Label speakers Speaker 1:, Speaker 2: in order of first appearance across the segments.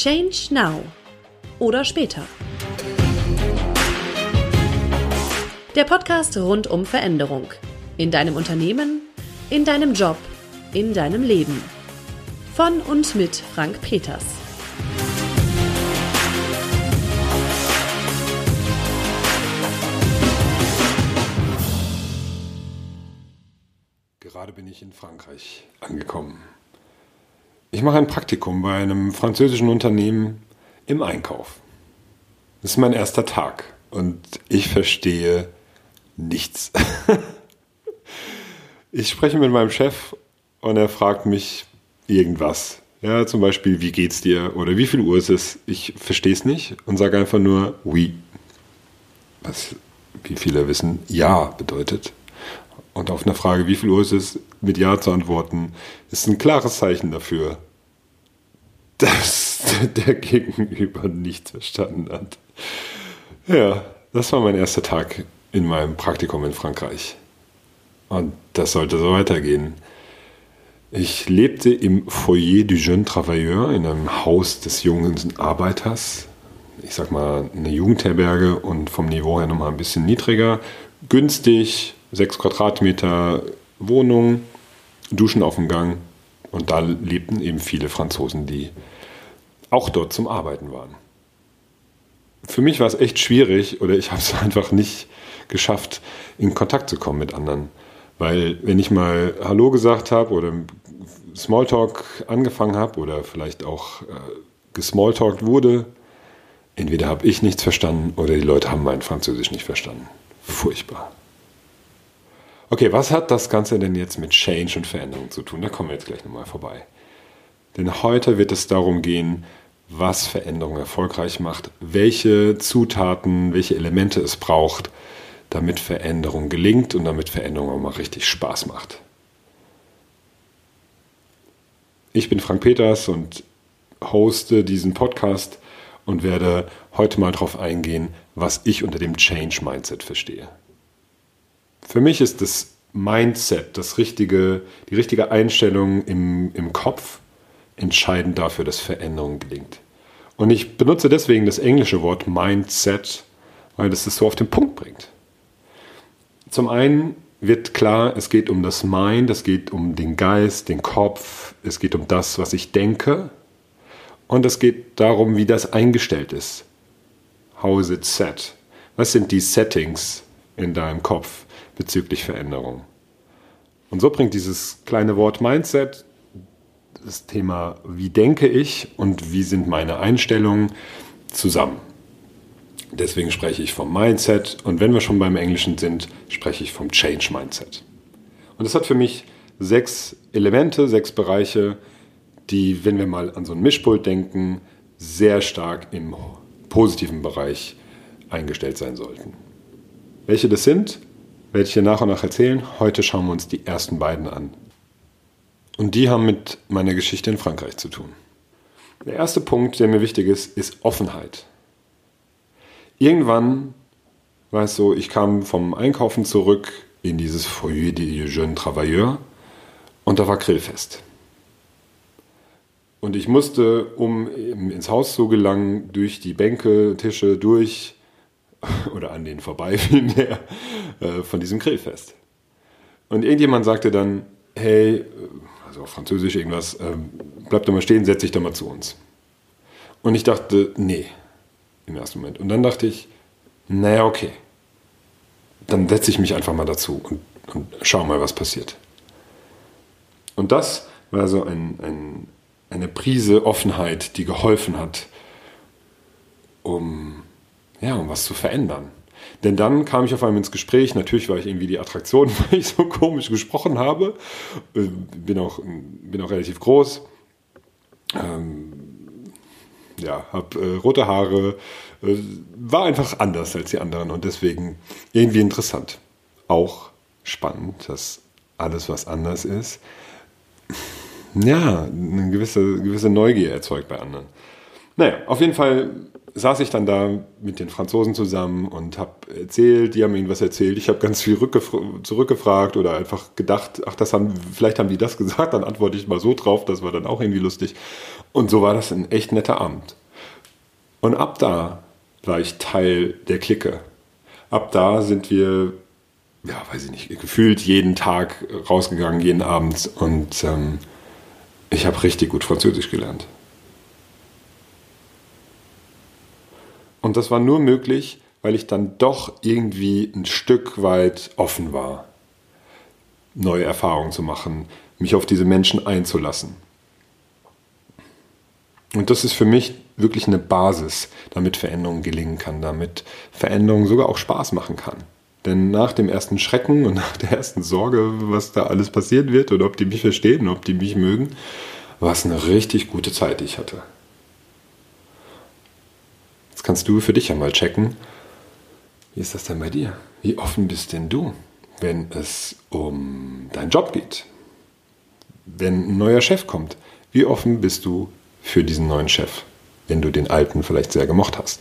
Speaker 1: Change Now oder später. Der Podcast rund um Veränderung. In deinem Unternehmen, in deinem Job, in deinem Leben. Von und mit Frank Peters.
Speaker 2: Gerade bin ich in Frankreich angekommen. Ich mache ein Praktikum bei einem französischen Unternehmen im Einkauf. Das ist mein erster Tag und ich verstehe nichts. ich spreche mit meinem Chef und er fragt mich irgendwas. Ja, zum Beispiel, wie geht's dir oder wie viel Uhr ist es? Ich verstehe es nicht und sage einfach nur oui. Was, wie viele wissen, ja bedeutet. Und auf eine Frage, wie viel Uhr ist es, mit Ja zu antworten, ist ein klares Zeichen dafür, dass der Gegenüber nichts verstanden hat. Ja, das war mein erster Tag in meinem Praktikum in Frankreich. Und das sollte so weitergehen. Ich lebte im Foyer du Jeune Travailleur, in einem Haus des jungen Arbeiters. Ich sag mal, eine Jugendherberge und vom Niveau her nochmal ein bisschen niedriger. Günstig, 6 Quadratmeter Wohnung, Duschen auf dem Gang. Und da lebten eben viele Franzosen, die auch dort zum Arbeiten waren. Für mich war es echt schwierig oder ich habe es einfach nicht geschafft, in Kontakt zu kommen mit anderen. Weil wenn ich mal Hallo gesagt habe oder Smalltalk angefangen habe oder vielleicht auch äh, gesmalltalkt wurde, entweder habe ich nichts verstanden oder die Leute haben mein Französisch nicht verstanden. Furchtbar. Okay, was hat das Ganze denn jetzt mit Change und Veränderung zu tun? Da kommen wir jetzt gleich nochmal vorbei. Denn heute wird es darum gehen, was Veränderung erfolgreich macht, welche Zutaten, welche Elemente es braucht, damit Veränderung gelingt und damit Veränderung auch mal richtig Spaß macht. Ich bin Frank Peters und hoste diesen Podcast und werde heute mal darauf eingehen, was ich unter dem Change Mindset verstehe. Für mich ist das Mindset, das richtige, die richtige Einstellung im, im Kopf entscheidend dafür, dass Veränderung gelingt. Und ich benutze deswegen das englische Wort Mindset, weil das es so auf den Punkt bringt. Zum einen wird klar, es geht um das Mind, es geht um den Geist, den Kopf, es geht um das, was ich denke und es geht darum, wie das eingestellt ist. How is it set? Was sind die Settings in deinem Kopf bezüglich Veränderung? Und so bringt dieses kleine Wort Mindset das Thema, wie denke ich und wie sind meine Einstellungen zusammen. Deswegen spreche ich vom Mindset und wenn wir schon beim Englischen sind, spreche ich vom Change Mindset. Und das hat für mich sechs Elemente, sechs Bereiche, die, wenn wir mal an so ein Mischpult denken, sehr stark im positiven Bereich eingestellt sein sollten. Welche das sind, werde ich dir nach und nach erzählen. Heute schauen wir uns die ersten beiden an. Und die haben mit meiner Geschichte in Frankreich zu tun. Der erste Punkt, der mir wichtig ist, ist Offenheit. Irgendwann war es so, ich kam vom Einkaufen zurück in dieses Foyer des Jeunes Travailleurs und da war Grillfest. Und ich musste, um ins Haus zu gelangen, durch die Bänke, Tische durch oder an denen vorbei vielmehr äh, von diesem Grillfest. Und irgendjemand sagte dann, hey, also auf Französisch irgendwas, ähm, bleib doch mal stehen, setz dich doch mal zu uns. Und ich dachte, nee, im ersten Moment. Und dann dachte ich, naja, okay, dann setze ich mich einfach mal dazu und, und schau mal, was passiert. Und das war so ein, ein, eine Prise Offenheit, die geholfen hat, um, ja, um was zu verändern. Denn dann kam ich auf einmal ins Gespräch. Natürlich war ich irgendwie die Attraktion, weil ich so komisch gesprochen habe. Äh, bin auch, bin auch relativ groß. Ähm, ja, habe äh, rote Haare. Äh, war einfach anders als die anderen und deswegen irgendwie interessant. Auch spannend, dass alles, was anders ist, ja, eine gewisse, gewisse Neugier erzeugt bei anderen. Naja, auf jeden Fall saß ich dann da mit den Franzosen zusammen und habe erzählt, die haben ihnen was erzählt. Ich habe ganz viel zurückgefragt oder einfach gedacht, ach, das haben, vielleicht haben die das gesagt, dann antworte ich mal so drauf, das war dann auch irgendwie lustig. Und so war das ein echt netter Abend. Und ab da war ich Teil der Clique. Ab da sind wir, ja, weiß ich nicht, gefühlt jeden Tag rausgegangen, jeden Abend und ähm, ich habe richtig gut Französisch gelernt. Und das war nur möglich, weil ich dann doch irgendwie ein Stück weit offen war, neue Erfahrungen zu machen, mich auf diese Menschen einzulassen. Und das ist für mich wirklich eine Basis, damit Veränderung gelingen kann, damit Veränderung sogar auch Spaß machen kann. Denn nach dem ersten Schrecken und nach der ersten Sorge, was da alles passieren wird und ob die mich verstehen ob die mich mögen, war es eine richtig gute Zeit, die ich hatte. Jetzt kannst du für dich einmal checken, wie ist das denn bei dir? Wie offen bist denn du, wenn es um deinen Job geht? Wenn ein neuer Chef kommt, wie offen bist du für diesen neuen Chef, wenn du den alten vielleicht sehr gemocht hast?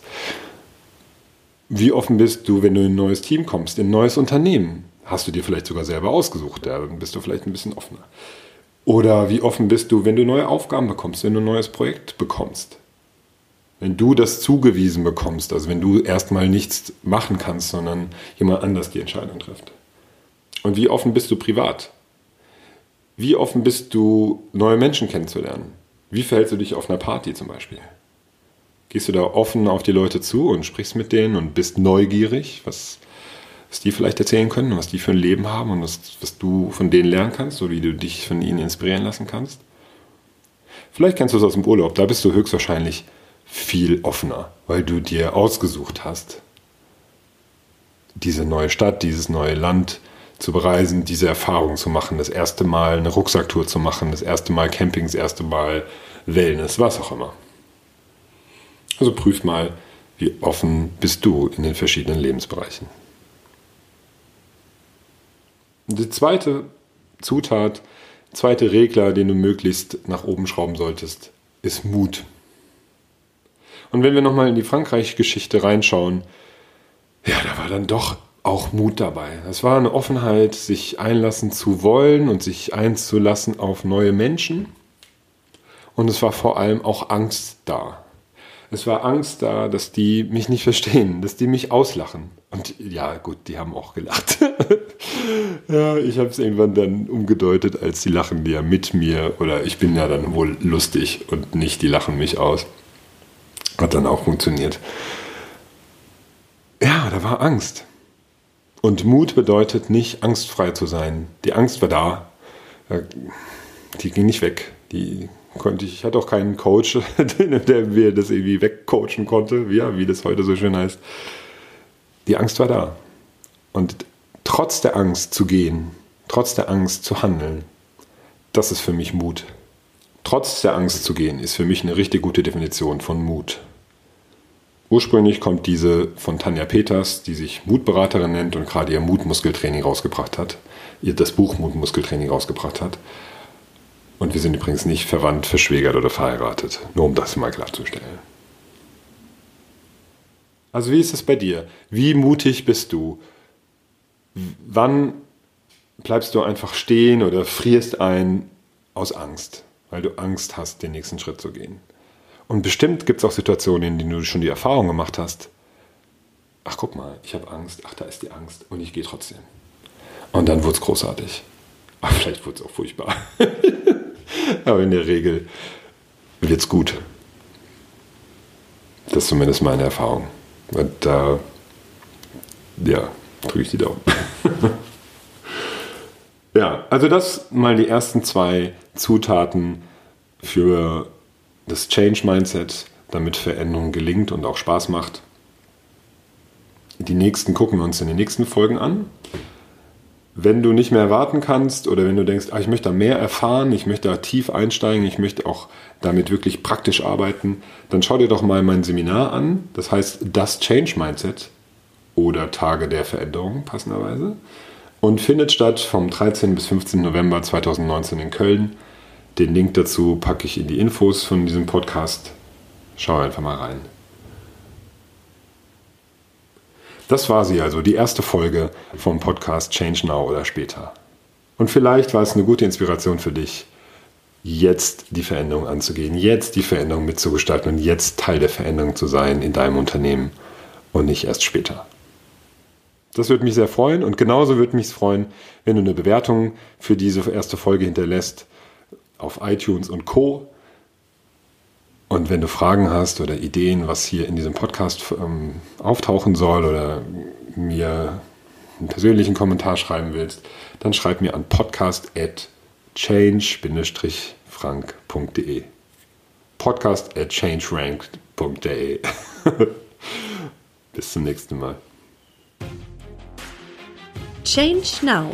Speaker 2: Wie offen bist du, wenn du in ein neues Team kommst, in ein neues Unternehmen? Hast du dir vielleicht sogar selber ausgesucht, da bist du vielleicht ein bisschen offener. Oder wie offen bist du, wenn du neue Aufgaben bekommst, wenn du ein neues Projekt bekommst? Wenn du das zugewiesen bekommst, also wenn du erstmal nichts machen kannst, sondern jemand anders die Entscheidung trifft. Und wie offen bist du privat? Wie offen bist du, neue Menschen kennenzulernen? Wie verhältst du dich auf einer Party zum Beispiel? Gehst du da offen auf die Leute zu und sprichst mit denen und bist neugierig, was, was die vielleicht erzählen können, was die für ein Leben haben und was, was du von denen lernen kannst oder wie du dich von ihnen inspirieren lassen kannst? Vielleicht kennst du es aus dem Urlaub, da bist du höchstwahrscheinlich viel offener, weil du dir ausgesucht hast, diese neue Stadt, dieses neue Land zu bereisen, diese Erfahrung zu machen, das erste Mal eine Rucksacktour zu machen, das erste Mal Camping, das erste Mal Wellness, was auch immer. Also prüf mal, wie offen bist du in den verschiedenen Lebensbereichen. Die zweite Zutat, zweite Regler, den du möglichst nach oben schrauben solltest, ist Mut. Und wenn wir nochmal in die Frankreich-Geschichte reinschauen, ja, da war dann doch auch Mut dabei. Es war eine Offenheit, sich einlassen zu wollen und sich einzulassen auf neue Menschen. Und es war vor allem auch Angst da. Es war Angst da, dass die mich nicht verstehen, dass die mich auslachen. Und ja, gut, die haben auch gelacht. ja, ich habe es irgendwann dann umgedeutet, als die lachen ja mit mir oder ich bin ja dann wohl lustig und nicht die lachen mich aus. Hat dann auch funktioniert. Ja, da war Angst. Und Mut bedeutet nicht, angstfrei zu sein. Die Angst war da. Die ging nicht weg. Die konnte ich, ich hatte auch keinen Coach, der mir das irgendwie wegcoachen konnte, ja, wie das heute so schön heißt. Die Angst war da. Und trotz der Angst zu gehen, trotz der Angst zu handeln, das ist für mich Mut. Trotz der Angst zu gehen, ist für mich eine richtig gute Definition von Mut. Ursprünglich kommt diese von Tanja Peters, die sich Mutberaterin nennt und gerade ihr Mutmuskeltraining rausgebracht hat, ihr das Buch Mutmuskeltraining rausgebracht hat. Und wir sind übrigens nicht verwandt, verschwägert oder verheiratet, nur um das mal klarzustellen. Also wie ist es bei dir? Wie mutig bist du? Wann bleibst du einfach stehen oder frierst ein aus Angst, weil du Angst hast, den nächsten Schritt zu gehen? Und bestimmt gibt es auch Situationen, in denen du schon die Erfahrung gemacht hast, ach guck mal, ich habe Angst, ach da ist die Angst und ich gehe trotzdem. Und dann wurde es großartig. Ach, vielleicht wurde es auch furchtbar. Aber in der Regel wird es gut. Das ist zumindest meine Erfahrung. Und da, ja, drücke ich die Daumen. ja, also das mal die ersten zwei Zutaten für das Change Mindset, damit Veränderung gelingt und auch Spaß macht. Die nächsten gucken wir uns in den nächsten Folgen an. Wenn du nicht mehr erwarten kannst oder wenn du denkst, ah, ich möchte da mehr erfahren, ich möchte da tief einsteigen, ich möchte auch damit wirklich praktisch arbeiten, dann schau dir doch mal mein Seminar an. Das heißt das Change Mindset oder Tage der Veränderung passenderweise und findet statt vom 13. bis 15. November 2019 in Köln. Den Link dazu packe ich in die Infos von diesem Podcast. Schau einfach mal rein. Das war sie also, die erste Folge vom Podcast Change Now oder später. Und vielleicht war es eine gute Inspiration für dich, jetzt die Veränderung anzugehen, jetzt die Veränderung mitzugestalten und jetzt Teil der Veränderung zu sein in deinem Unternehmen und nicht erst später. Das würde mich sehr freuen und genauso würde mich freuen, wenn du eine Bewertung für diese erste Folge hinterlässt auf iTunes und Co. Und wenn du Fragen hast oder Ideen, was hier in diesem Podcast ähm, auftauchen soll oder mir einen persönlichen Kommentar schreiben willst, dann schreib mir an podcast at change-frank.de. Podcast at changerank.de. Bis zum nächsten Mal.
Speaker 1: Change Now.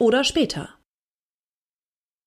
Speaker 1: Oder später.